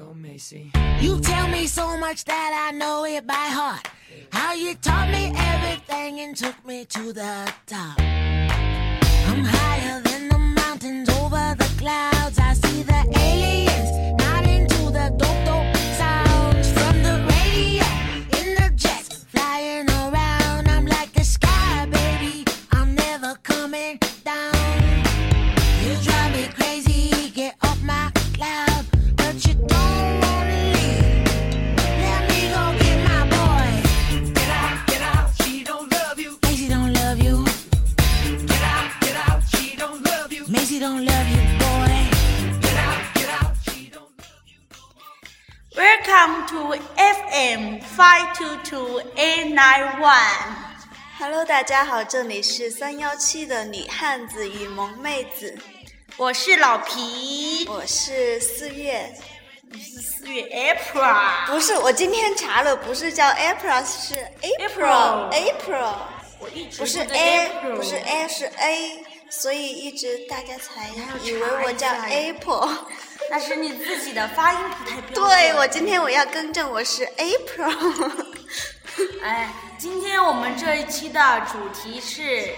Go Macy. You tell me so much that I know it by heart. How you taught me everything and took me to the top. I'm higher than the mountains over the clouds. I see the aliens Five two two eight nine one。Hello，大家好，这里是三幺七的女汉子与萌妹子，我是老皮，我是四月。你是四月 April 啊。不是，我今天查了，不是叫 April，是 April April，我一直不是觉得 A，April 不是 A 是 A，所以一直大家才以为我叫 April。那是你自己的发音不太标准。对，我今天我要更正，我是 April。哎，今天我们这一期的主题是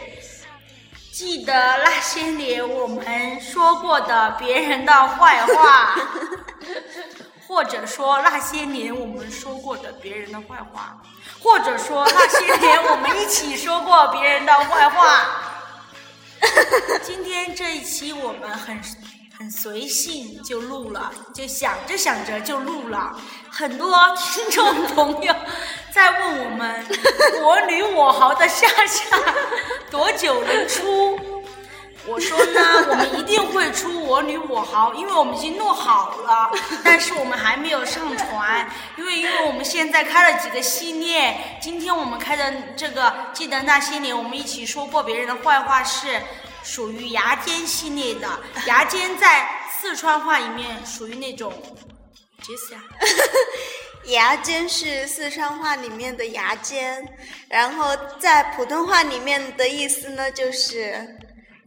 记得那些年我们说过的别人的坏话，或者说那些年我们说过的别人的坏话，或者说那些年我们一起说过别人的坏话。今天这一期我们很很随性就录了，就想着想着就录了。很多听众朋友在问我们“我女我豪”的夏夏多久能出？我说呢，我们一定会出《我女我豪》，因为我们已经录好了，但是我们还没有上传，因为因为我们现在开了几个系列，今天我们开的这个记得那些年我们一起说过别人的坏话是属于牙尖系列的，牙尖在四川话里面属于那种，解释呀、牙尖是四川话里面的牙尖，然后在普通话里面的意思呢，就是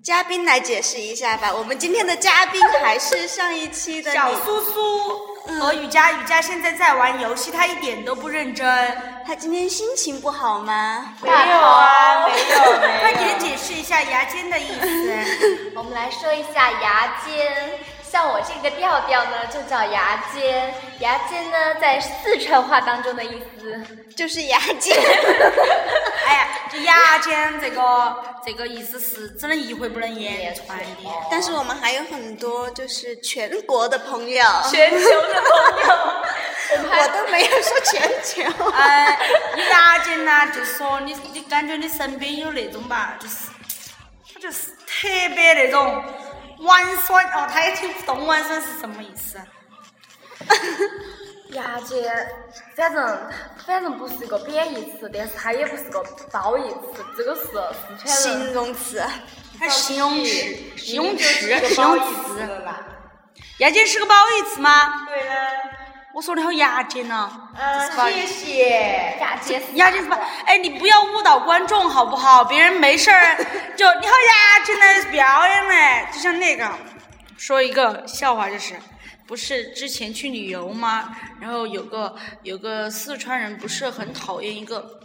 嘉宾来解释一下吧。我们今天的嘉宾还是上一期的，小苏苏和雨佳，雨佳现在在玩游戏，她一点都不认真。她今天心情不好吗？没有啊，没有，快点解释一下牙尖的意思。我们来说一下牙尖，像我这个调调呢，就叫牙尖。牙尖呢，在四川话当中的意思，就是牙尖。哎呀，这牙尖这个 这个意思是只能一回不能言传的。但是我们还有很多就是全国的朋友，全球的朋友，我都没有说全球。哎，你牙尖呢，就是说你你感觉你身边有那种吧，就是他就是特别那种玩酸哦，他也听不懂玩酸是什么意思。牙尖，反正反正不是一个贬义词，但是它也不是个褒义词，这个是四川形。容词，它是形容词，形容词，是形容词。牙尖是个褒义词吗？对了，我说的好牙尖呢。嗯，谢谢。牙尖是牙尖是吧？哎，你不要误导观众好不好？别人没事儿 就你好牙尖的表演嘞，就像那个说一个笑话，就是不是之前去旅游吗？然后有个有个四川人不是很讨厌一个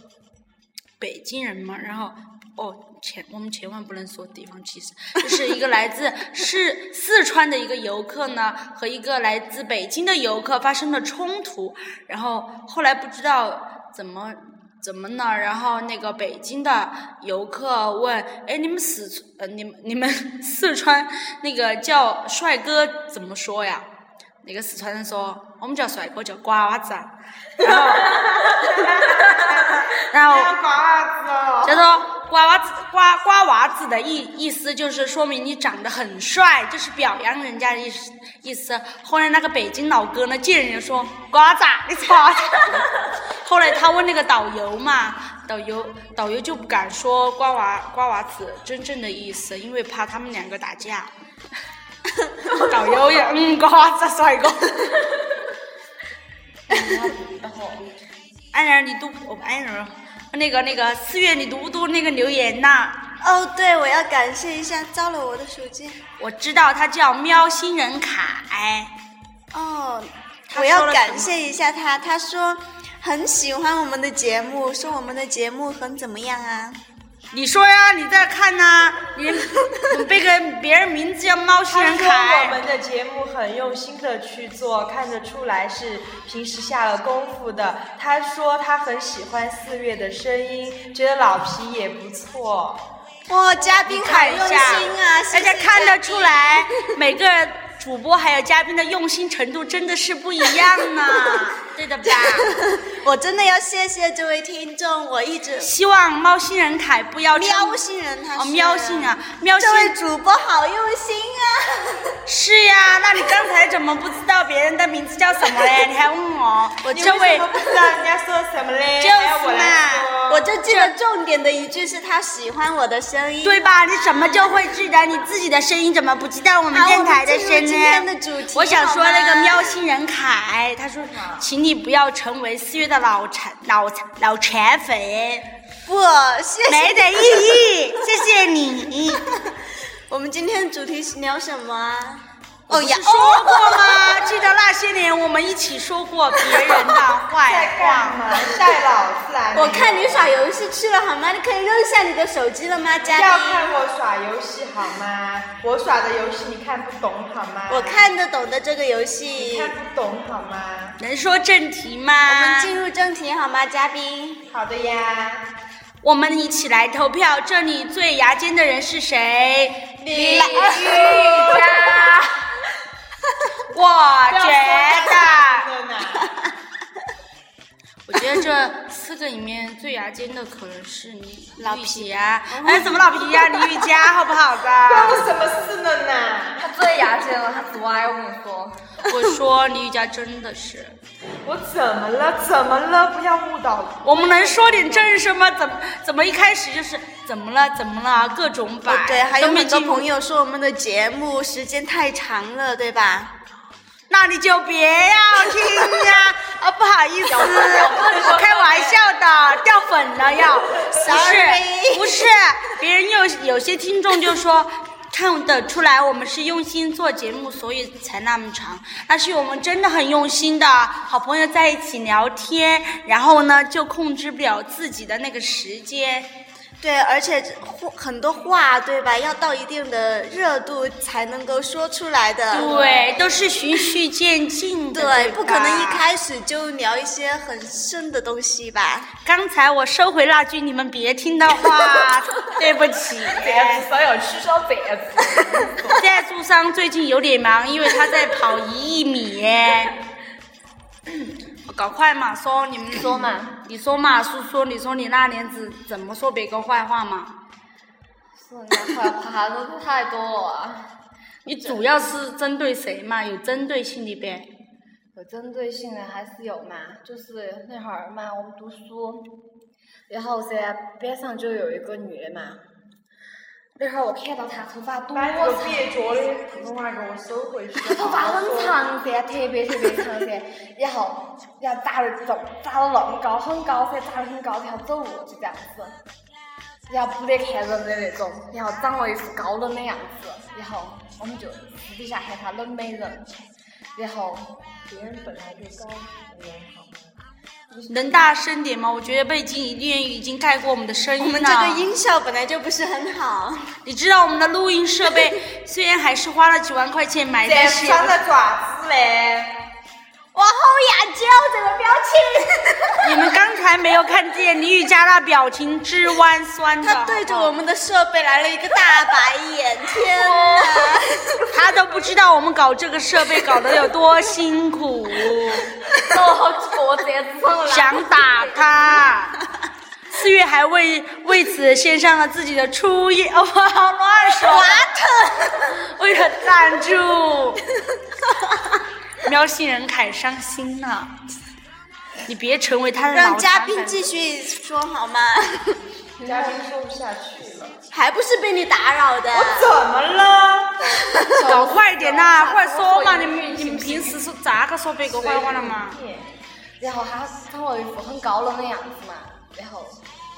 北京人嘛，然后哦，千我们千万不能说地方歧视，就是一个来自是四川的一个游客呢，和一个来自北京的游客发生了冲突，然后后来不知道怎么。怎么呢？然后那个北京的游客问：“哎，你们四川呃，你们你们 四川那个叫帅哥怎么说呀？”那个四川人说：“我们叫帅哥叫瓜娃子。”然后，然后瓜娃子叫做瓜娃子瓜瓜娃子的意意思就是说明你长得很帅，就是表扬人家的意思意思。后来那个北京老哥呢，见人就说瓜子，你是瓜子。后来他问那个导游嘛，导游导游就不敢说瓜娃瓜娃子真正的意思，因为怕他们两个打架。导游也嗯，瓜娃子帅哥。安然，你都哦，安然，那个那个四月，你读不读那个留言呐？哦，对，我要感谢一下糟了我的手机。我知道他叫喵星人凯，哦，我要感谢一下他，他说很喜欢我们的节目，说我们的节目很怎么样啊？你说呀，你在看呐、你你背个别人名字叫猫星人他说我，们的节目很用心的去做，看得出来是平时下了功夫的。他说他很喜欢四月的声音，觉得老皮也不错。哇，嘉宾好用心啊！大家 看得出来，每个主播还有嘉宾的用心程度真的是不一样呢，对的吧？我真的要谢谢这位听众，我一直希望猫星人凯不要喵星人哦，喵星啊，喵星这位主播好用心啊！是呀，那你刚才怎么不知道别人的名字叫什么嘞？你还问我，我这位你为什么不知道人家说什么嘞？就记得重点的一句是他喜欢我的声音。对吧？你怎么就会记得你自己的声音？怎么不记得我们电台的声今天的？主题我想说那个喵星人凯，他说，请你不要成为四月的老残老残老残粉，不，谢谢。没得意义，谢谢你。我们今天的主题是聊什么啊？哦呀，不是说过吗？记得那些年我们一起说过别人的坏话。吗？带老子来！我看你耍游戏去了好吗？你可以扔下你的手机了吗，嘉要？看我耍游戏好吗？我耍的游戏你看不懂好吗？我看得懂的这个游你戏。看不懂好吗？能说正题吗？我们进入正题好吗，嘉宾？好的呀。我们一起来投票，这里最牙尖的人是谁？李玉佳。我觉得。我觉得这四个里面最牙尖的可能是你老李玉霞，哎，怎么老皮呀、李雨佳，好不好关我？什么事呢呢？他最牙尖了，他多爱我跟你说。我说李雨佳真的是，我怎么了？怎么了？不要误导我。我们能说点正事吗？怎么怎么一开始就是怎么了？怎么了？各种摆，还有很多朋友说我们的节目时间太长了，对吧？那你就别要听呀！啊，不好意思，我开玩笑的，掉粉了要。不是不是，别人有有些听众就说。看得出来，我们是用心做节目，所以才那么长。那是我们真的很用心的，好朋友在一起聊天，然后呢，就控制不了自己的那个时间。对，而且话很多话，对吧？要到一定的热度才能够说出来的。对，都是循序渐进的。对，不可能一开始就聊一些很深的东西吧？刚才我收回那句你们别听的话，对不起。赞助商最近有点忙，因为他在跑一亿米。搞快嘛，说你们说嘛，你说嘛，叔叔，你说你那年子怎么说别个坏话嘛？说人家坏话都太多了啊，你主要是针对谁嘛？有针对性的呗。有针对性的还是有嘛，就是那会儿嘛，我们读书，然后噻，边上就有一个女的嘛，那会儿我看到他头发多把这个长。蹩脚的普通话给我收回去。她头发很长噻，特别特别长噻，然后然后扎的这扎的那么高，很高噻，扎的很高，然后走路就这样子，然后不得看人的那种，然后长了一副高冷的样子，然后我们就私底下喊他冷美人，然后别人本来就高冷好吗？能大声点吗？我觉得背景音乐已经盖过我们的声音了。我们这个音效本来就不是很好。你知道我们的录音设备虽然还是花了几万块钱买的，但是，穿的爪子嘞？哇，好雅娇这个表情。你们刚才没有看见李雨佳那表情之弯酸的，他对着我们的设备来了一个大白眼，天哪！他都不知道我们搞这个设备搞得有多辛苦，走了好几个这样子上来。想打他。四月还为为此献上了自己的初夜，哦，乱说。为了赞助，喵星人凯伤心了。你别成为他的让嘉宾继续说好吗？嘉宾说不下去了。还不是被你打扰的。我怎么了？搞快点呐、快说嘛！你们你们平时是咋个说别个坏话的嘛？然后他长了一副很高冷的样子嘛，然后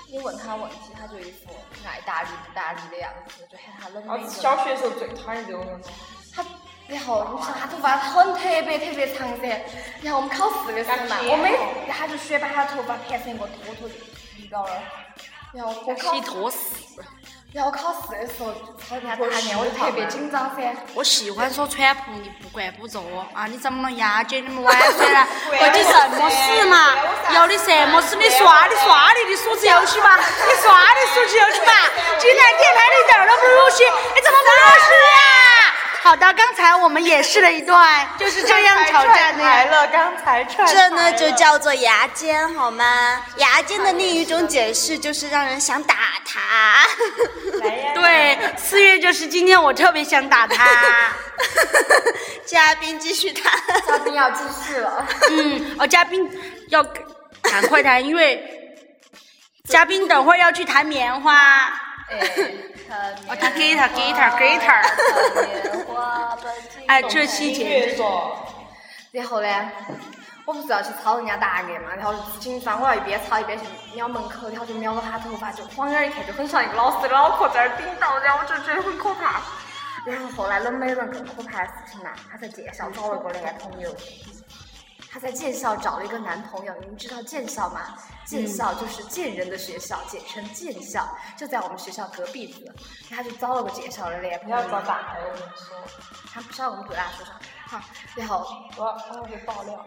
你问他问题，他就一副爱搭理不搭理的样子，就喊他冷我美人。小学的时候最讨厌这种人了。他然后你想他头发很特别特别长噻，然后我们考试的时候嘛，我每然后他就喜欢把他头发盘成一个坨坨立到那儿，然后我考洗坨屎。然后考试的时候抄人家答案，我就特别紧张噻。我喜欢说川普，你不管不着啊！你怎么能牙尖？你们玩耍了？关你什么事嘛？有你什么事？你耍你耍你的数字游戏吧，你耍你数字游戏吧！今天键盘你一点儿都不入戏，你怎么不入戏呀？好的，刚才我们演示了一段，就是这样吵架的呀。来了，刚才串这呢就叫做牙尖，好吗？牙尖的另一种解释就是让人想打他。来呀，对，四月就是今天，我特别想打他。嘉宾继续谈。嘉宾要继续了，嗯，哦，嘉宾要赶快谈，因为嘉宾等会儿要去弹棉花。哎，哦，弹 guitar guitar guitar。棉花的金哎，这期音简直乐说，然后呢，我不是要去抄人家答案嘛，然后紧张，我要一边抄一边去瞄门口，然后就瞄到他头发，就晃眼一看就很像一个老师的脑壳在那儿顶到，然后我就觉得很可怕。然后后来冷美人更可怕的事情呢，他在介绍找了个男朋友。他在建校找了一个男朋友，你们知道建校吗？建校就是贱人的学校，简称建校，就在我们学校隔壁子。她就找了个建校的男朋友嘛，不要找打牌我跟你说，她不晓得我们对他说啥。好，然后我我要被爆料。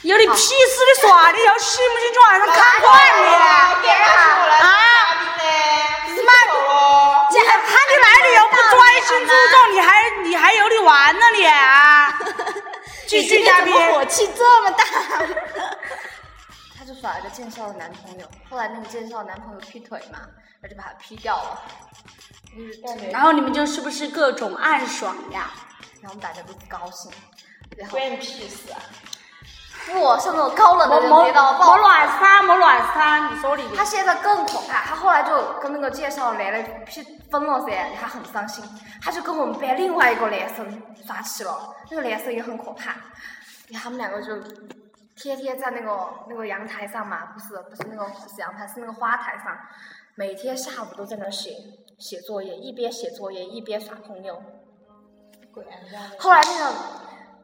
有你屁事！你耍的，要信不信就晚上看惯你。点下我来啊继续嘉宾，火气这么大？他就耍了个剑少的男朋友，后来那个剑少的男朋友劈腿嘛，然后就把他劈掉了。就是，然后你们就是不是各种暗爽呀？然后我们大家都不高兴，然后关你屁事啊！不像那种高冷的人莫莫跌到莫爆。乱撒，莫乱撒，你说你他现在更可怕，他后来就跟那个介绍的男的劈分了噻，他很伤心，他就跟我们班另外一个男生耍起了，那个男生也很可怕，他们两个就天天在那个那个阳台上嘛，不是不是那个不是阳台，是那个花台上，每天下午都在那写写作业，一边写作业一边耍朋友。后来那个，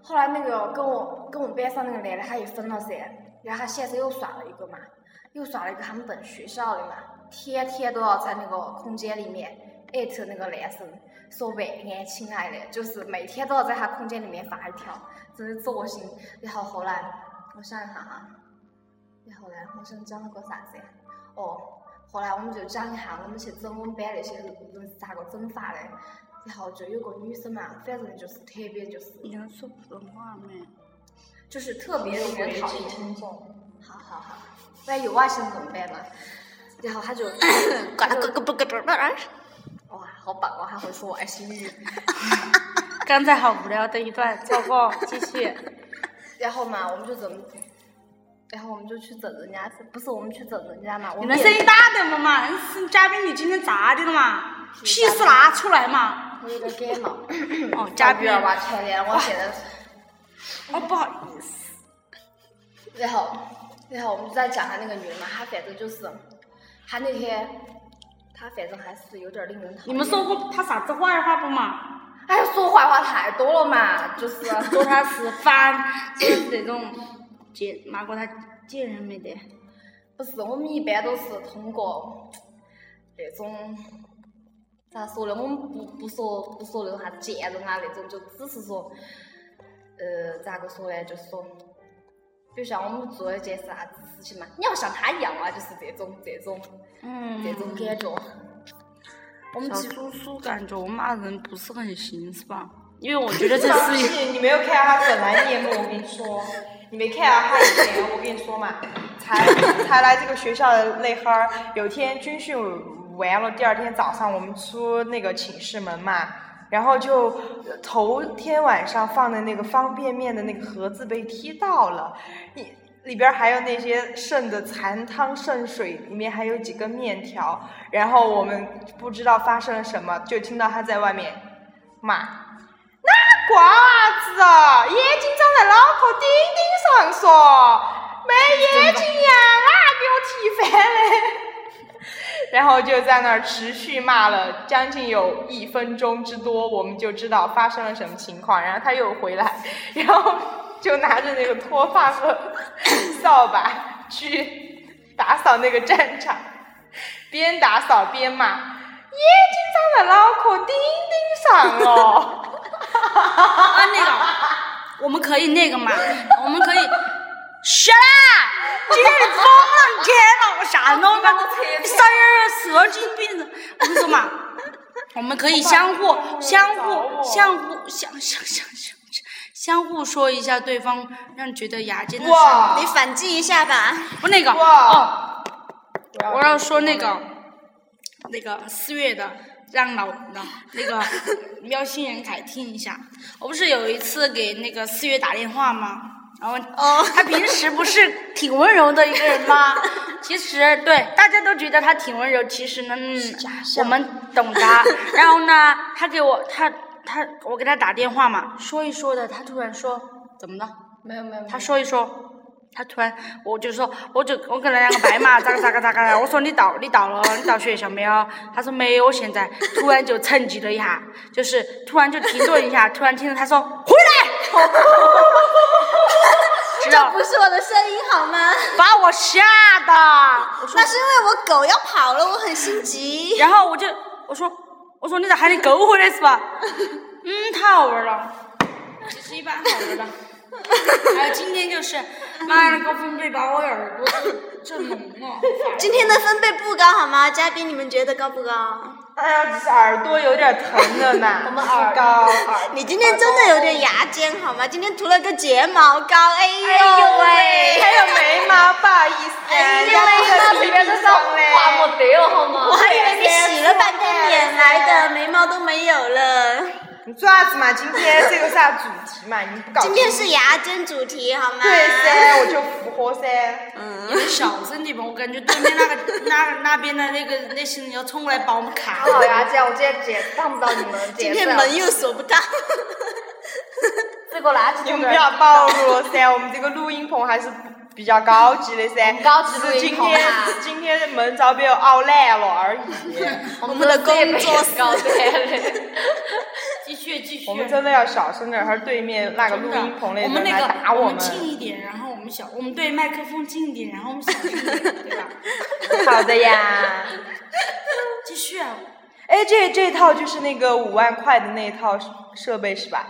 后来那个跟我跟我们班上那个男的他也分了噻，然后他现在又耍了一个嘛，又耍了一个他们本学校的嘛，天天都要在那个空间里面艾特那个男生，说晚安亲爱的，就是每天都要在他空间里面发一条，真是作心。然后后来我想一下哈，然后呢，我想讲了个啥子？哦，后来我们就讲一下我们去整我们班那些人是咋个整法的。然后就有个女生嘛，反正就是特别就是你能说普通话没？就是特别特别讨厌。听众，好好好，万一有外星人怎么办嘛？然后他就，呱啦呱呱呱呱呱呱！哇，好棒哦，还会说外星语。刚才好无聊的一段，糟糕，继续。然后嘛，我们就整，然后我们就去整人家，不是我们去整人家嘛？我们声音大点嘛嘛，是嘉宾你今天咋的了嘛？屁事拿出来嘛！我有点感冒。哦，嘉宾女儿娃全脸，我现在。哦，不好意思，然后，然后我们就在讲他那个女的嘛，她反正就是，她那天，她反正还是有点令人讨厌。你们说过她啥子坏话不嘛？哎呀，说坏话太多了嘛，就是说 她是反，就是这种见骂过她见人没得？不是我们一般都是通过那种咋说呢？我们不不说不说那种啥子见人啊那种，就只是说，呃，咋个说呢？就是说，比如像我们做了一件啥子事情嘛，你要像他一样啊，就是这种这种嗯这种感觉。我们小叔叔感觉我骂人不是很行是吧？因为我觉得这放是一屁！你没有看到他本来面目，我跟你说，你没看到他以前，我跟你说嘛，才才来这个学校的那哈儿，有天军训完了，第二天早上我们出那个寝室门嘛，然后就头天晚上放的那个方便面的那个盒子被踢到了，里里边还有那些剩的残汤剩水，里面还有几根面条，然后我们不知道发生了什么，就听到他在外面骂。那瓜子啊，眼睛长在脑壳顶顶上说，没眼睛呀，啊，给我踢翻了。然后就在那儿持续骂了将近有一分钟之多，我们就知道发生了什么情况。然后他又回来，然后就拿着那个拖把和 扫把去打扫那个战场，边打扫边骂：“眼睛长在脑壳顶顶上了。”啊，那个，我们可以那个嘛，我们可以。Shut up！今天你疯了，你天哪，我啥都没有，啥人神经病！我跟你说嘛，我们可以相互、相互、相互、相相相相相互说一下对方让你觉得牙尖的事儿。你反击一下吧。不，那个哦，我要说那个那个四月的，让老老那个喵星人凯听一下。我不是有一次给那个四月打电话吗？然后哦 他平时不是挺温柔的一个人吗？其实对大家都觉得他挺温柔，其实呢，嗯，我们懂他。然后呢，他给我他他我给他打电话嘛，说一说的，他突然说怎么了？没有没有，他说一说，他突然，我就说，我就我跟他两个拜嘛，咋个咋个咋个的，我说你到你到了，你到学校没有？他说没有，现在突然就沉寂了一下，就是突然就停顿一下，突然听到他说回来，知道不是我的声音好吗？把我吓的，我 说那是因为我狗要跑了，我很心急。然后我就我说我说你咋喊你狗回来是吧？嗯，太好玩了，其实一般好玩的。还有今天就是，妈那个分贝把我耳朵震聋了。今天的分贝不高好吗？嘉宾，你们觉得高不高？哎呀，只是耳朵有点疼了呢。我们耳高，你今天真的有点牙尖好吗？今天涂了个睫毛膏，哎呦喂！还有眉毛，不好意思，哎呦压在鼻边子上嘞。画没得了好吗？我还以为你洗了半天脸来的，眉毛都没有了。你做啥子嘛？今天 这个啥主题嘛？你不搞清楚？今天是牙尖主题好吗？对噻，我就符合噻。嗯你们小声点吧，我感觉对面那个那那边的那个那些人要冲过来把我们卡好牙尖，我今天解当不到你们今天门又锁不到。这个垃圾桶你们不要暴露了噻，我们这个录音棚还是比较高级的噻。高级录音棚啊只是今天的门遭被我熬烂了而已。我们的工作室高的。继续。我们真的要小声点，还是对面那个录音棚的我们人来那个我们。近一点，然后我们小，我们对麦克风近一点，然后我们小声一点，对吧？好的呀。继续啊，哎，这这套就是那个五万块的那套设备是吧？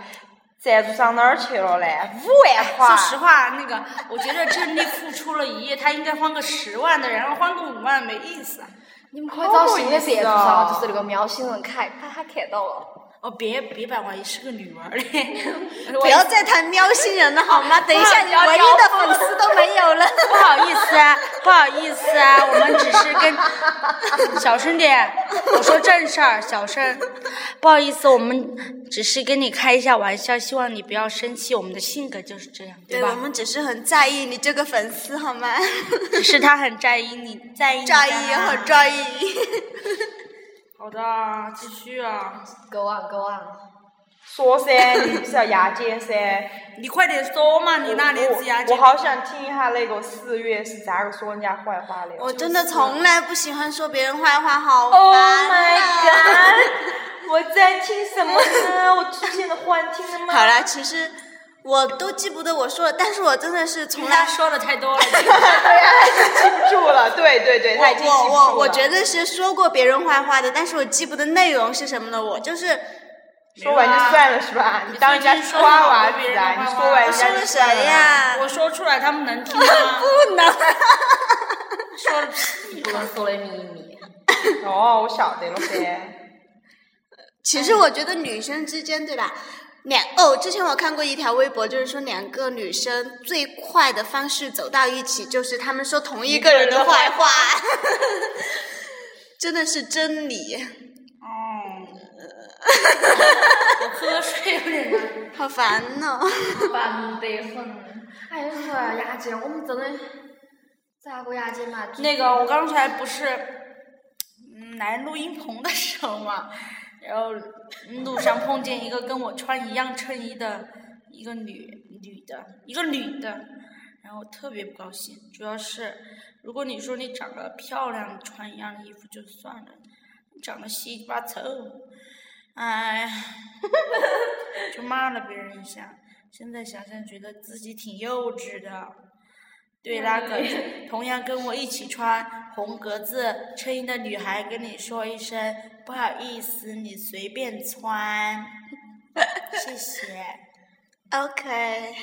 赞助商哪儿去了嘞？五万块。说实话，那个我觉得郑丽付出了一夜，他应该换个十万的，然后换个五万没意思啊。你们可以找新的赞助商，就是那个喵星人凯，他他看到了。哦，别别把我也是个女娃儿嘞，不要再谈喵星人了好吗？等一下你唯一的粉丝都没有了。不好意思啊，不好意思啊，我们只是跟小声点，我说正事儿，小声。不好意思，我们只是跟你开一下玩笑，希望你不要生气，我们的性格就是这样，对，吧我？们只是很在意你这个粉丝好吗？只是他很在意你，在意你在意很在意。好的，继续啊，Go on, go on。说噻，你不是要牙尖噻？你快点说嘛，你那里我子牙尖我好想听一下那个四月是咋个说人家坏话的。我真的从来不喜欢说别人坏话，好 Oh my 啊 god！我在听什么呢？我出现了幻听了吗？好了，其实我都记不得我说了，但是我真的是从来说的太多了。对呀，他已经记不住了。对对对，他已经记不住我我我了绝对是说过别人坏话的，但是我记不得内容是什么了。我就是说完就算了是吧？你当人家是瓜娃子啊？你说完人家我说了谁就算了？呀？我说出来他们能听吗？不能。说了屁不能说的秘密。哦，我晓得了噻。其实我觉得女生之间，对吧？两哦，之前我看过一条微博，就是说两个女生最快的方式走到一起，就是她们说同一个人的坏话，真的是真理，哦，我喝水有点难。好烦哦。烦得很。哎，你说啊牙尖，我们真的咋个牙尖嘛？那个，我刚才不是嗯来录音棚的时候嘛，然后路上碰见一个跟我穿一样衬衣的一个女女的，一个女的，然后特别不高兴。主要是，如果你说你长得漂亮，穿一样的衣服就算了，你长得稀巴臭，哎，就骂了别人一下。现在想想，觉得自己挺幼稚的。对那个 同样跟我一起穿红格子衬衣的女孩，跟你说一声不好意思，你随便穿，谢谢。OK，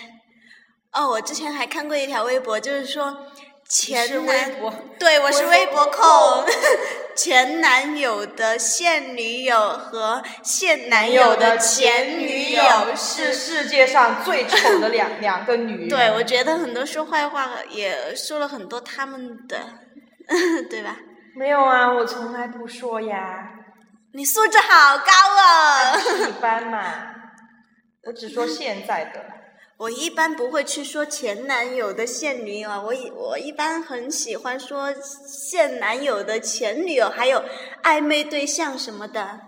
哦，我之前还看过一条微博，就是说前男对我是微微博控，前男友的现女友和现男友的前女友是世界上最丑的两 两个女人。对，我觉得很多说坏话也说了很多他们的，对吧？没有啊，我从来不说呀，你素质好高哦！一般嘛，我只说现在的。我一般不会去说前男友的现女友啊，我一我一般很喜欢说现男友的前女友，还有暧昧对象什么的。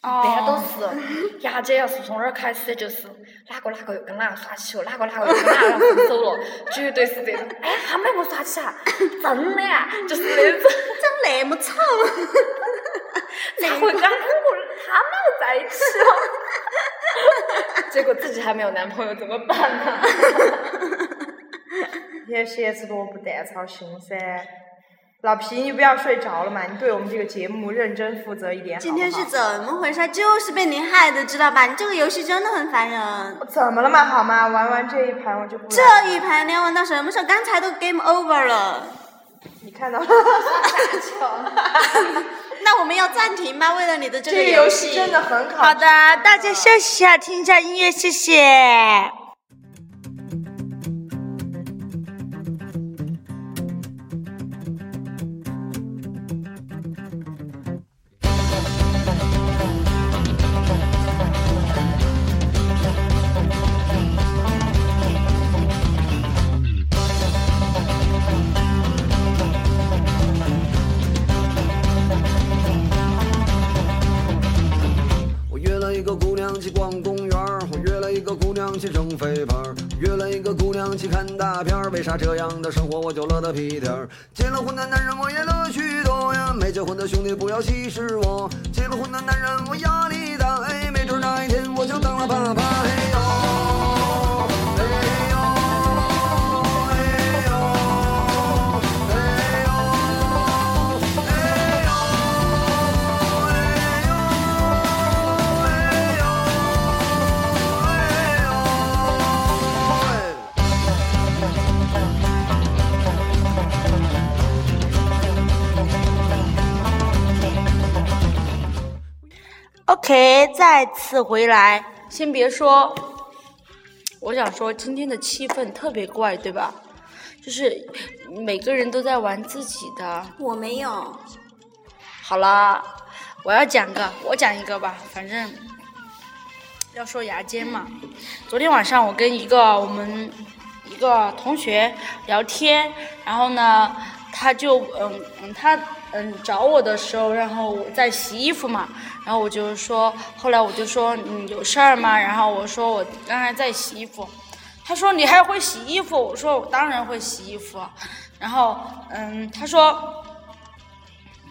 哦这些都是牙姐要是从那儿开始，就是哪个哪个又跟哪个耍起了，哪个哪个又跟哪个分手了，绝对是这种。哎，他们两个耍起啊，真的啊，就是那种。长那么丑，咋会跟两个他们又在一起了？结果自己还没有男朋友，怎么办呢？这些鞋子多不蛋操心噻。老皮，你不要睡着了嘛，你对我们这个节目认真负责一点好不好今天是怎么回事？就是被你害的，知道吧？你这个游戏真的很烦人。怎么了嘛？好吗？玩完这一盘我就不来这了一盘你要玩到什么时候？刚才都 game over 了。你看到了？那我们要暂停吗？为了你的这个游戏真的很好好的，大家休息一下，听一下音乐，谢谢。为啥这样的生活我就乐得屁颠儿？结了婚的男人我也乐许多呀，没结婚的兄弟不要歧视我。结了婚的男人我压力大，哎，没准哪一天我就当了爸爸。嘿呀，OK，再次回来，先别说，我想说今天的气氛特别怪，对吧？就是每个人都在玩自己的。我没有。好了，我要讲个，我讲一个吧，反正要说牙尖嘛。昨天晚上我跟一个我们一个同学聊天，然后呢，他就嗯嗯他嗯找我的时候，然后我在洗衣服嘛，然后我就说，后来我就说嗯有事儿吗？然后我说我刚才在洗衣服。他说你还会洗衣服？我说我当然会洗衣服。然后嗯，他说。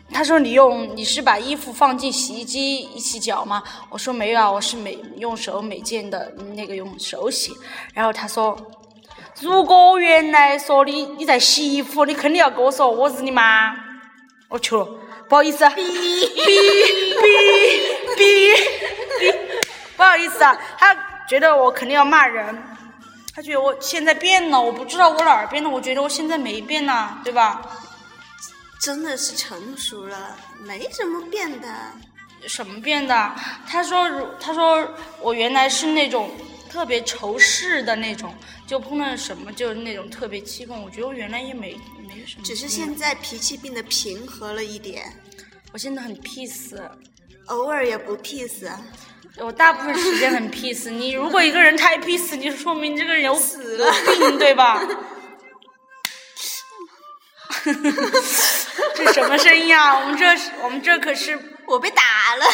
他说：“你用你是把衣服放进洗衣机一起搅吗？”我说：“没有啊，我是每用手每件的那个用手洗。”然后他说：“如果原来说你你在洗衣服，你肯定要跟我说我是你妈。”我去了，不好意思啊，哔哔哔哔哔，不好意思啊，他觉得我肯定要骂人，他觉得我现在变了，我不知道我哪儿变了，我觉得我现在没变呐，对吧？真的是成熟了，没什么变的。什么变的？他说如，他说我原来是那种特别仇视的那种，就碰到什么就是那种特别气愤。我觉得我原来也没没什么，只是现在脾气变得平和了一点，我现在很 peace，偶尔也不 peace。我大部分时间很 peace。你如果一个人太 peace，你就说明这个人有死了病，对吧？这什么声音啊？我们这是我们这可是我被打了，我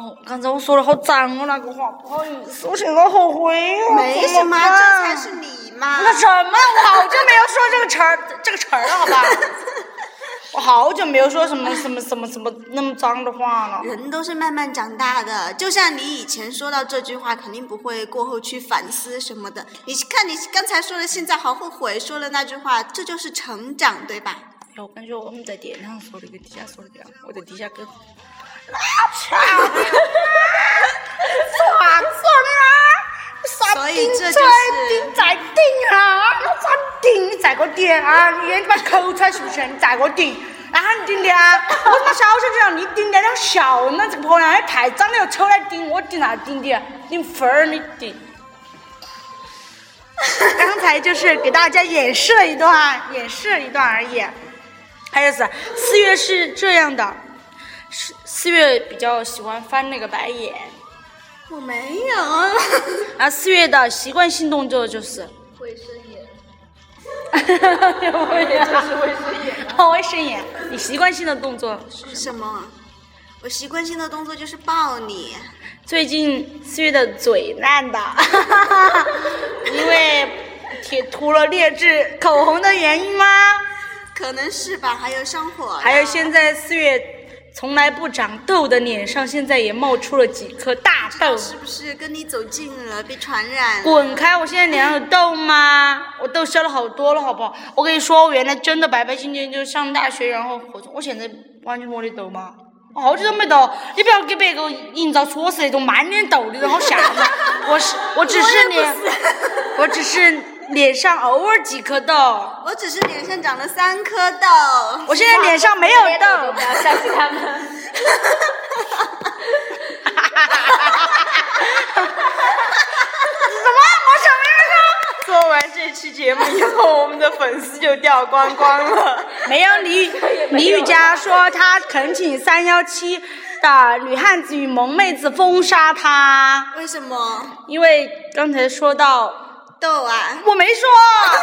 哦，刚才我说的好脏哦，那个话不好意思，我现在后悔哦。没什么，这才是你嘛。那什么？我好久没有说这个词儿，这个词儿了，好吧？我好久没有说什么什么什么什么那么脏的话了。人都是慢慢长大的，就像你以前说到这句话，肯定不会过后去反思什么的。你看你刚才说的，现在好后悔说了那句话，这就是成长，对吧？哎，我感觉我们在电台上说的跟底下说的不一样，我在底下跟。啥子呢？所以这就再顶再顶啊！咋顶？你再给我顶啊！你眼睛把它抠出来是不是？你再给我顶！然后你顶的啊！我他妈小时候就让你顶的，然后笑呢，这个婆娘也太长得又丑来顶，我顶啥顶的？顶分儿你顶。刚才就是给大家演示了一段，演示了一段而已。还有是四月是这样的，四四月比较喜欢翻那个白眼，我没有 啊。四月的习惯性动作就是卫生眼，我也就是卫生眼，哦，卫生眼。你习惯性的动作是什么？我习惯性的动作就是抱你。最近四月的嘴烂的，因为贴涂了劣质口红的原因吗？可能是吧，还有上火。还有现在四月从来不长痘的脸上，现在也冒出了几颗大痘。是不是跟你走近了，被传染？滚开！我现在脸上有痘吗？我痘消了好多了，好不好？我跟你说，我原来真的白白净净，就上大学，然后活动。我现在完全没得痘吗？我好久都没痘，你不要给别个营造出我是那种满脸痘的人，好吓人。我是，我只是脸，我只是脸上偶尔几颗痘。我只是脸上长了三颗痘。我现在脸上没有痘不。要相信他们。做完这期节目以后，我们的粉丝就掉光光了。没有李李雨佳说他恳请三幺七的女汉子与萌妹子封杀他，为什么因为刚才说到痘啊？我没说，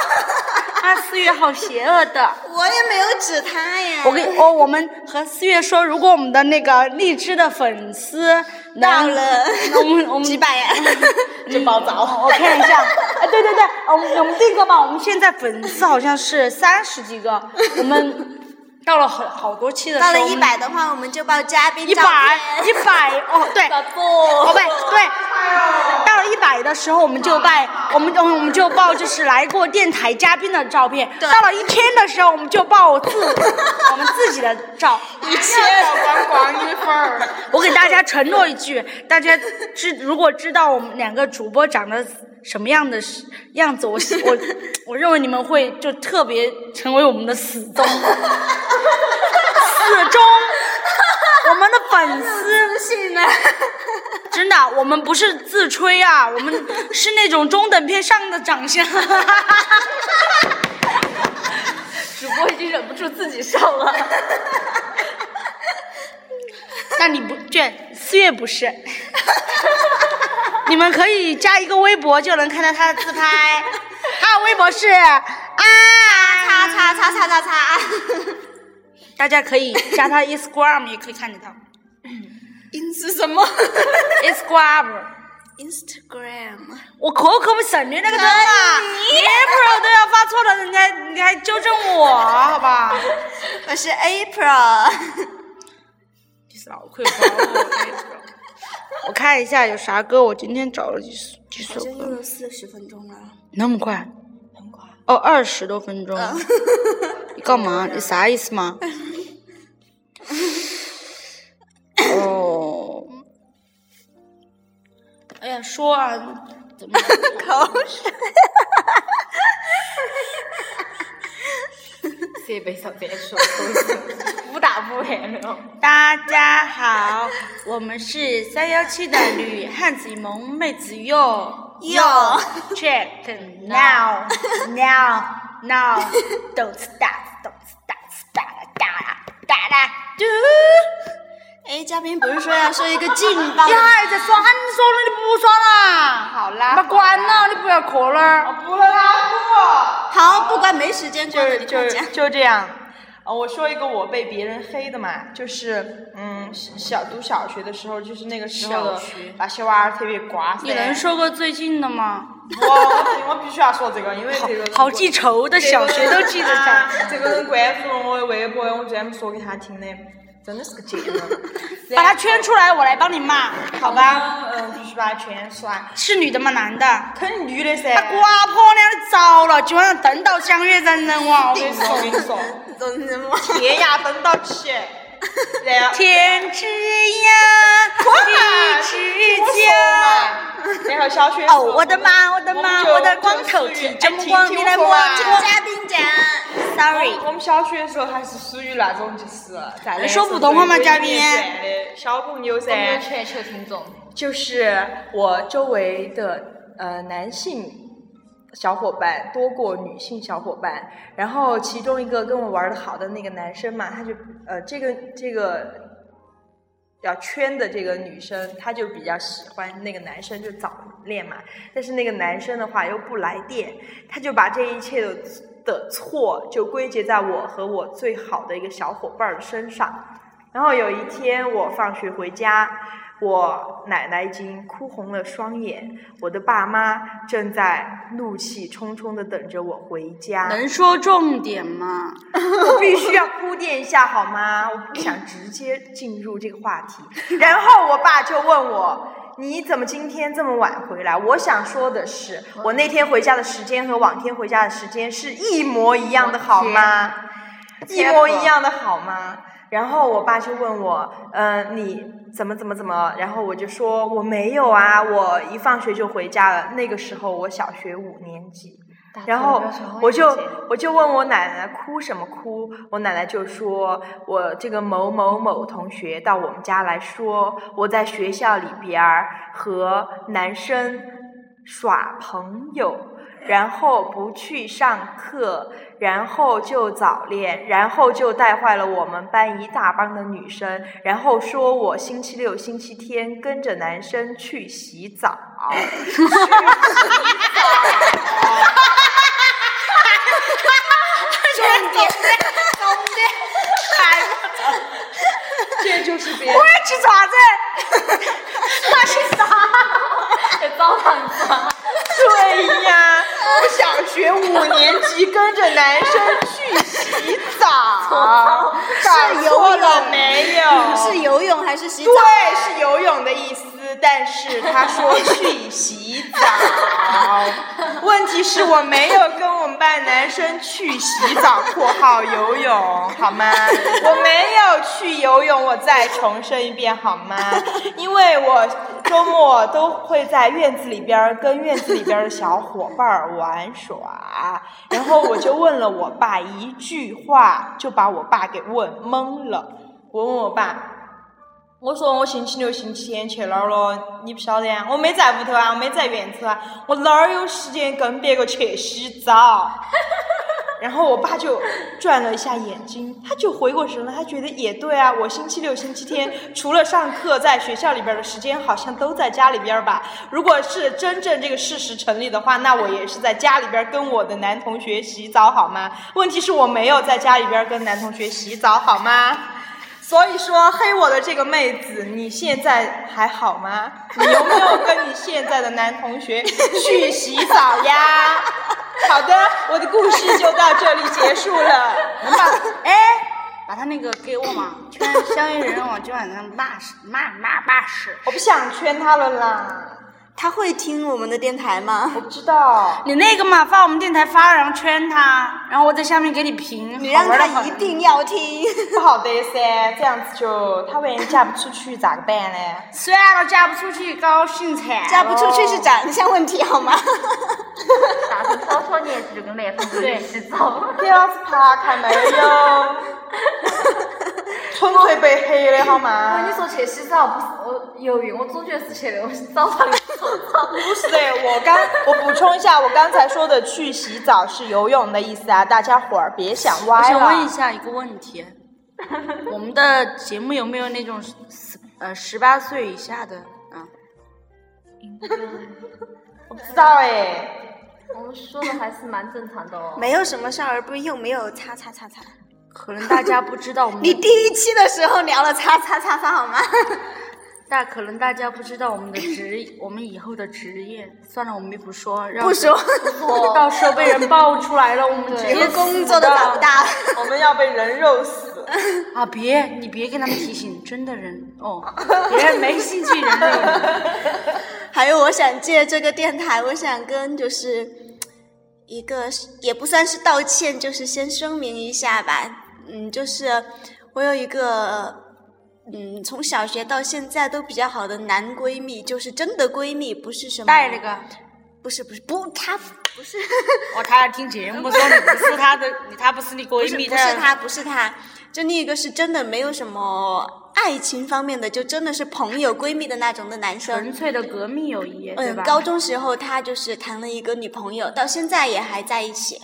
啊四月好邪恶的。我也没有指他呀。我跟哦我们和四月说，如果我们的那个荔枝的粉丝到了我们我们几百呀就暴躁。我看一下，哎，对对对，我们我们定个吧，我们现在粉丝好像是三十几个，我们到了好好多期的时候，到了一百的话，我们就报嘉宾照一百片。一百哦，对，哦不对，到了一百的时候我们就拜 我们我们我们就报就是来过电台嘉宾的照片，到了一千的时候我们就报自 我们自己的照。一千。光光一份儿。我给大家承诺一句，大家知如果知道我们两个主播长得什么样的样子，我 我我认为你们会就特别成为我们的死忠，死忠，我们的粉丝。信呢？真的，我们不是自吹啊，我们是那种中等偏上的长相。主播已经忍不住自己笑了。那你不卷，四月不是。你们可以加一个微博就能看到他的自拍，他的微博是啊，擦擦擦擦擦擦。大家可以加他 Instagram 也可以看得到因是什么 Instagram。？Instagram。我可可不剩的那个字啊，你 April 都要发错了，人家你还纠正我，好吧？我是 April。你是老亏包我 April。我看一下有啥歌，我今天找了几首几首好像用歌，了四十分钟了。那么快？很快。哦，二十多分钟。你干嘛？你啥意思嘛？哦。哎呀，说啊，怎么？口水。设备上在说，不打不黑了。大家好，我们是三幺七的女汉子萌妹子哟哟，check now now now，动次打次动次打次打啦打啦打啦嘟。哎，嘉宾不是说要说一个劲爆你？还在耍？喊你说了，你不耍啦？好啦把关了，你不要哭了。我不了啦，好，不管没时间就就。就这样。哦，我说一个我被别人黑的嘛，就是嗯，小读小学的时候，就是那个时候的小学那些娃儿特别瓜噻。你能说个最近的吗？我我必我必须要说这个，因为这个人好记仇的，小学都记得啊上。这个人关注了我的微博，我专门说给他听的，真的是个贱人。把他圈出来，我来帮你骂，好吧？嗯，必须把他圈出来。是女的吗？男的？肯定女的噻。他瓜婆娘的着了，今晚上登到相约人人网，我跟你我跟你说。人人网？天涯登到起，然后天之涯，地之角。然后小学哦，我的妈，我的妈，我的光头剃这么光，你来摸这这个嘉宾讲。，sorry。我们小学的时候还是属于那种就是在能说普通话嘛嘉宾的小朋友我们有噻，全球听众，就是我周围的呃男性小伙伴多过女性小伙伴，然后其中一个跟我玩的好的那个男生嘛，他就呃这个这个。要圈的这个女生，她就比较喜欢那个男生，就早恋嘛。但是那个男生的话又不来电，他就把这一切的的错就归结在我和我最好的一个小伙伴儿身上。然后有一天我放学回家，我奶奶已经哭红了双眼，我的爸妈正在怒气冲冲的等着我回家。能说重点吗？我必须要铺垫一下好吗？我不想直接进入这个话题。然后我爸就问我：“你怎么今天这么晚回来？”我想说的是，我那天回家的时间和往天回家的时间是一模一样的，好吗？一模一样的好吗？然后我爸就问我，嗯、你怎么怎么怎么？然后我就说我没有啊，我一放学就回家了。那个时候我小学五年级。然后我就我就问我奶奶哭什么哭，我奶奶就说我这个某某某同学到我们家来说我在学校里边儿和男生耍朋友，然后不去上课，然后就早恋，然后就带坏了我们班一大帮的女生，然后说我星期六、星期天跟着男生去洗澡。这就是别人我要去爪子，他是啥？澡堂子啊，对呀，我小学五年级跟着男生去洗澡，是游泳没有？是游泳还是洗澡？对，是游泳的意思，但是他说去洗澡。问题是我没有跟我们班男生去洗澡（括号游泳），好吗？我没有去游泳，我再重申一遍好吗？因为我周末都会在院子里边跟院子里边的小伙伴玩耍，然后我就问了我爸一句话，就把我爸给问懵了。我问我爸，我说我星期六、星期天去哪儿了？你不晓得呀？我没在屋头啊，我没在院子啊，我哪儿有时间跟别个去洗澡？然后我爸就转了一下眼睛，他就回过神来，他觉得也对啊，我星期六、星期天除了上课，在学校里边的时间好像都在家里边吧。如果是真正这个事实成立的话，那我也是在家里边跟我的男同学洗澡，好吗？问题是我没有在家里边跟男同学洗澡，好吗？所以说，黑我的这个妹子，你现在还好吗？你有没有跟你现在的男同学去洗澡呀？好的，我的故事就到这里结束了。能把哎，把他那个给我嘛，圈相约人我今晚上骂死骂骂骂屎。我不想圈他了啦，他会听我们的电台吗？我不知道。你那个嘛，发我们电台发，然后圈他，然后我在下面给你评。你让他一定要听。不好的噻，这样子就他万一嫁不出去咋个办呢？算了，嫁不出去高兴惨。嫁不出去是长相问题好吗？大声吵吵年纪就跟男同学洗澡。给老子爬开没有？纯粹被黑的好我吗跟你？说去洗澡不是我游泳，我总觉得是去那种澡堂里。不是的，我刚我补充一下，我刚才说的去洗澡是游泳的意思啊，大家伙儿别想歪了我想问一。下一个问题，我们的节目有没有那种十呃十八岁以下的啊？我不知道哎，我们说的还是蛮正常的哦。没有什么少儿不宜，又没有擦擦擦擦。可能大家不知道我们 你第一期的时候聊了叉叉叉叉好吗？大可能大家不知道我们的职，我们以后的职业。算了，我们也不说，让不说，到时候被人爆出来了，我们直以接后工作都找不到。我们要被人肉死。啊！别，你别跟他们提醒，真的人哦，别人没兴趣人肉。还有，我想借这个电台，我想跟就是一个也不算是道歉，就是先声明一下吧。嗯，就是我有一个嗯，从小学到现在都比较好的男闺蜜，就是真的闺蜜，不是什么带那个，不是不是不，他不是 哦，他要听节目说你不是他的，他不是你闺蜜，是不是他不是他，就另一个是真的没有什么爱情方面的，就真的是朋友闺蜜的那种的男生。纯粹的革命友谊，嗯，高中时候他就是谈了一个女朋友，到现在也还在一起。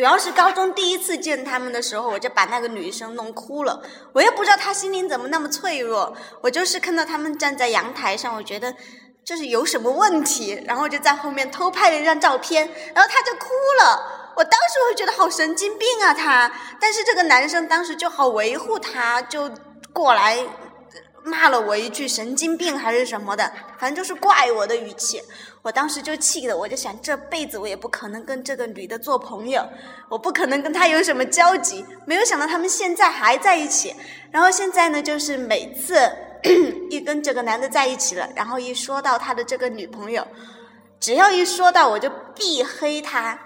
主要是高中第一次见他们的时候，我就把那个女生弄哭了。我也不知道她心灵怎么那么脆弱，我就是看到他们站在阳台上，我觉得就是有什么问题，然后就在后面偷拍了一张照片，然后她就哭了。我当时会觉得好神经病啊他，但是这个男生当时就好维护她，就过来骂了我一句神经病还是什么的，反正就是怪我的语气。我当时就气的，我就想这辈子我也不可能跟这个女的做朋友，我不可能跟她有什么交集。没有想到他们现在还在一起，然后现在呢，就是每次 一跟这个男的在一起了，然后一说到他的这个女朋友，只要一说到我就必黑他，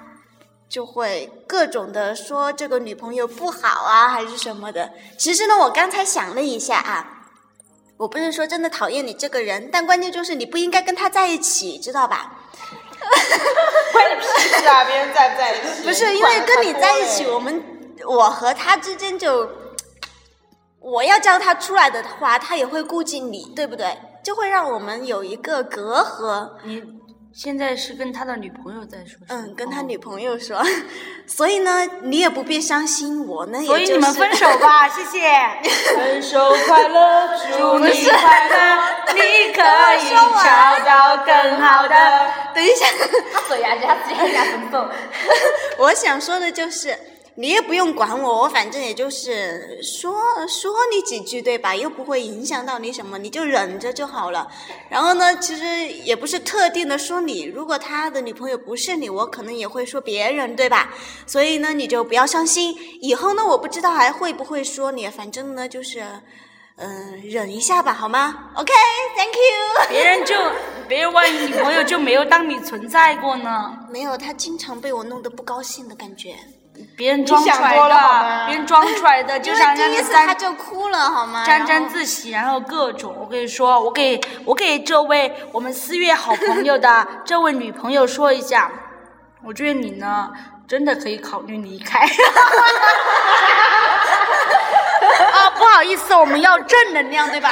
就会各种的说这个女朋友不好啊，还是什么的。其实呢，我刚才想了一下啊。我不是说真的讨厌你这个人，但关键就是你不应该跟他在一起，知道吧？关你屁事啊！别人在不在一起？不是因为跟你在一起，我们我和他之间就，我要叫他出来的话，他也会顾及你，对不对？就会让我们有一个隔阂。你现在是跟他的女朋友在说？嗯，跟他哦女朋友说，所以呢，你也不必伤心，我呢，也所以就是你们分手吧，谢谢。分手快乐，祝 你快乐，你可以找到更好的。等一下，他说呀，人家直接跟人家分手。我想说的就是，你也不用管我，我反正也就是说说你几句，对吧？又不会影响到你什么，你就忍着就好了。然后呢，其实也不是特定的说你，如果他的女朋友不是你，我可能也会说别人，对吧？所以呢，你就不要伤心。以后呢，我不知道还会不会说你，反正呢，就是。嗯，忍一下吧，好吗？OK，Thank、you。别人就别人万一女朋友就没有当你存在过呢？没有，他经常被我弄得不高兴的感觉。别人装出来的，别人装出来的，就想因为第一次他就哭了，好吗？沾沾自喜，然后各种。我跟你说，我给我给这位我们四月好朋友的这位女朋友说一下，我觉得你呢，真的可以考虑离开。啊，不好意思，我们要正能量，对吧？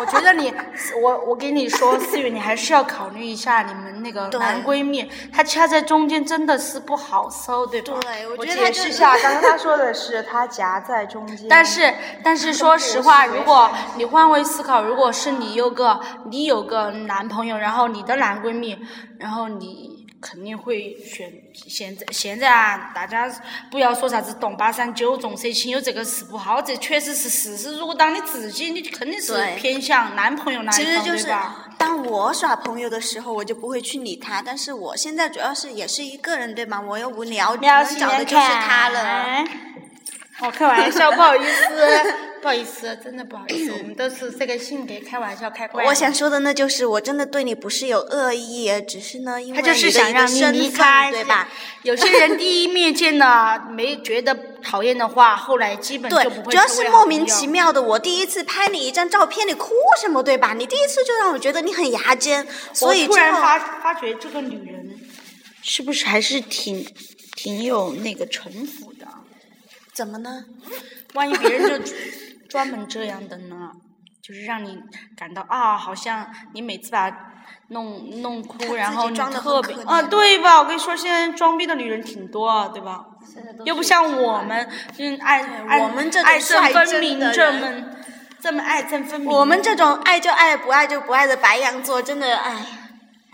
我觉得你，我我给你说，思雨，你还是要考虑一下你们那个男闺蜜，他掐在中间真的是不好受，对吧？对，我我觉得他就是解释一下，刚刚他说的是他夹在中间，但是，但是说实话，如果你换位思考，如果是你有个你有个男朋友，然后你的男闺蜜，然后你肯定会选现在现在啊，大家不要说啥子动八三九重色轻友这个事不好，这确实是事实。如果当你自己，你肯定是偏向男朋友那一方，其实就是对吧？当我耍朋友的时候，我就不会去理他。但是我现在主要是也是一个人，对吗？我又无聊，能找的就是他了。。我开玩笑，不好意思，不好意思，真的不好意思，我们都是这个性格，开玩笑，开惯了。我想说的呢，就是我真的对你不是有恶意，只是呢，因为他就是想让你离开，对吧？？有些人第一面见了没觉得讨厌的话，后来基本对就不，会主要是莫名其妙的。我第一次拍你一张照片，你哭什么，对吧？你第一次就让我觉得你很牙尖，所以我突然发发觉这个女人是不是还是挺挺有那个城府的？怎么呢？万一别人就专门这样的呢？就是让你感到啊，好像你每次把她弄弄哭，然后你特别啊，对吧？我跟你说，现在装逼的女人挺多啊，对吧？又不像我们，嗯爱爱我们这种爱憎分明，的这么这么爱憎分明。我们这种爱就爱，不爱就不爱的白羊座，真的哎。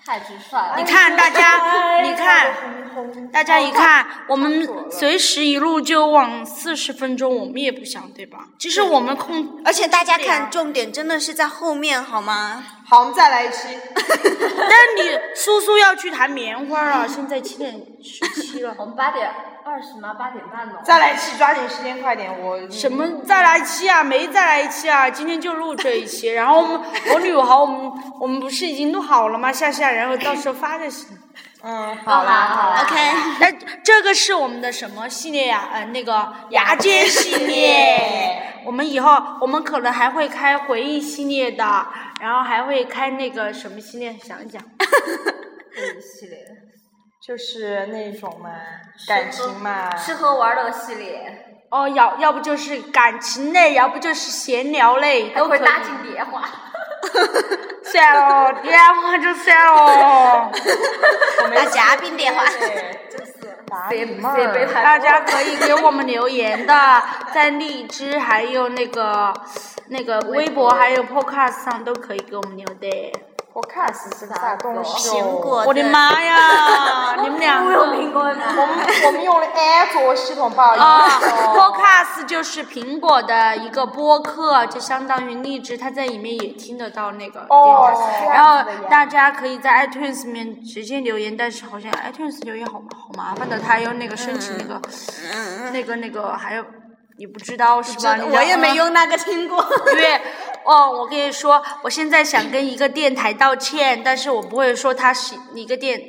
太直率了。你看大家，你看通。大家一看，我们随时一路就往四十分钟，我们也不想，对吧？其实我们控，而且大家看，重点真的是在后面，好吗？好，我们再来一期。但是你苏苏要去弹棉花了，现在七点十七了。我们八点二十吗？八点半了。再来一期，抓紧时间，快点！我什么再来一期啊？没再来一期啊！今天就录这一期。然后我们我女豪，我们我们不是已经录好了吗？下下，然后到时候发就行。嗯，好啦好啦。OK，那这个是我们的什么系列呀、呃，那个牙尖系列。我们以后我们可能还会开回忆系列的，然后还会开那个什么系列？想一想。回 忆系列就是那种嘛，感情嘛。吃喝玩乐系列，哦，要要不就是感情类，要不就是闲聊类，都会打进电话。算了，电话就算了。打嘉宾电话。打设你妹儿！设备大家可以给我们留言的，在荔枝还有那个那个微博 还有 Podcast 上都可以给我们留的。我看是啥东西苹哦？果我的妈呀！你们两个苹果的。我们我们用的安卓系统，不好意啊。，Podcast 就是苹果的一个播客，就相当于荔枝，它在里面也听得到那个哦电台。然后大家可以在 iTunes 里面直接留言，但是好像 iTunes 留言好好麻烦的，它要那个申请那个、那个那个还有。你不知道是吧？我也没用那个听过。因为哦，我跟你说，我现在想跟一个电台道歉，但是我不会说他是一个电，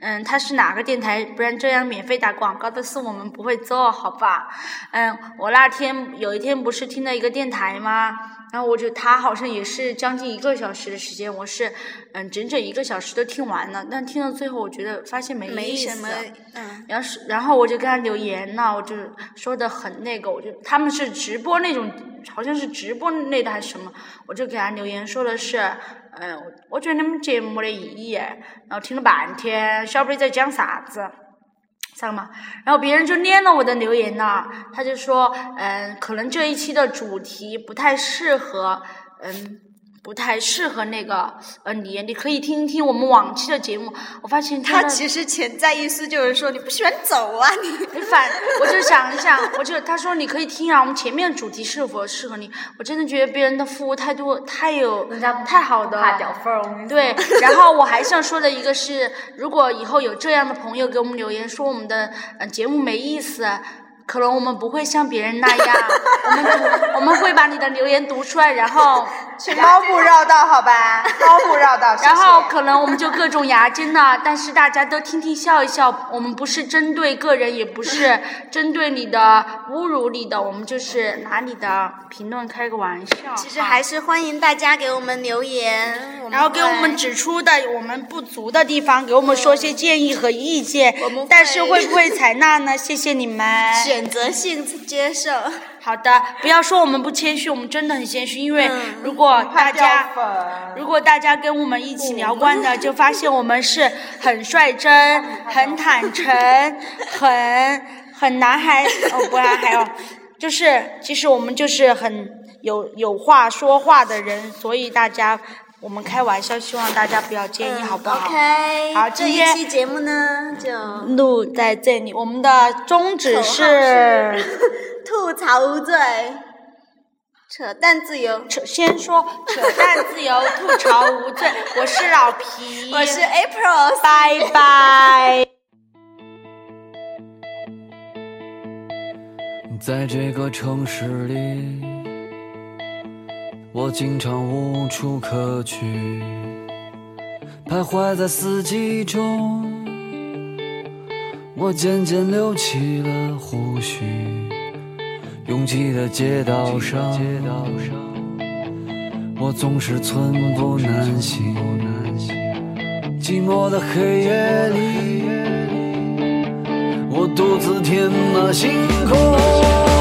嗯，他是哪个电台，不然这样免费打广告的事我们不会做，好吧？嗯，我那天有一天不是听了一个电台吗？然后我就他好像也是将近一个小时的时间，我是嗯整整一个小时都听完了，但听到最后我觉得发现没意思。没什么，嗯，然后是，然后我就跟他留言了，我就说的很那个，我就他们是直播那种，好像是直播类的还是什么，我就给他留言说的是，嗯，我觉得你们节目没得意义，然后听了半天，晓不得在讲啥子。知道吗？然后别人就念了我的留言呢，他就说，嗯，可能这一期的主题不太适合，嗯，不太适合那个，呃，你，你可以听一听我们往期的节目。我发现他的其实潜在意思就是说你不喜欢走啊，你。你反，我就想一想，我就他说你可以听啊，我们前面的主题是否适合你？我真的觉得别人的服务态度太有人家太好的。对，然后我还想说的一个是，如果以后有这样的朋友给我们留言说我们的呃节目没意思，可能我们不会像别人那样，我们我们会把你的留言读出来，然后 请猫步绕道，好吧？猫步绕道，然后可能我们就各种牙尖了，但是大家都听听笑一笑，我们不是针对个人，也不是针对你的侮辱你的，我们就是拿你的评论开个玩笑。其实还是欢迎大家给我们留言，然后给我们指出的我们不足的地方，给我们说些建议和意见。但是会不会采纳呢？谢谢你们。选择性接受。好的，不要说我们不谦虚，我们真的很谦虚。因为嗯如果大家粉。如果大家跟我们一起聊惯的，就发现我们是很率真、很坦诚、很很男孩哦，不男孩哦，就是其实我们就是很有有话说话的人，所以大家我们开玩笑，希望大家不要介意，好不好？嗯 OK，好这一期节目呢，就录在这里，我们的宗旨是。吐槽无罪，扯淡自由。扯先说扯淡自由，吐槽无罪。我是老皮，我是 April，拜拜。在这个城市里，我经常无处可去，徘徊在四季中，我渐渐留起了胡须，拥挤的街道上，我总是寸步难行，寂寞的黑夜里。我独自填满星空。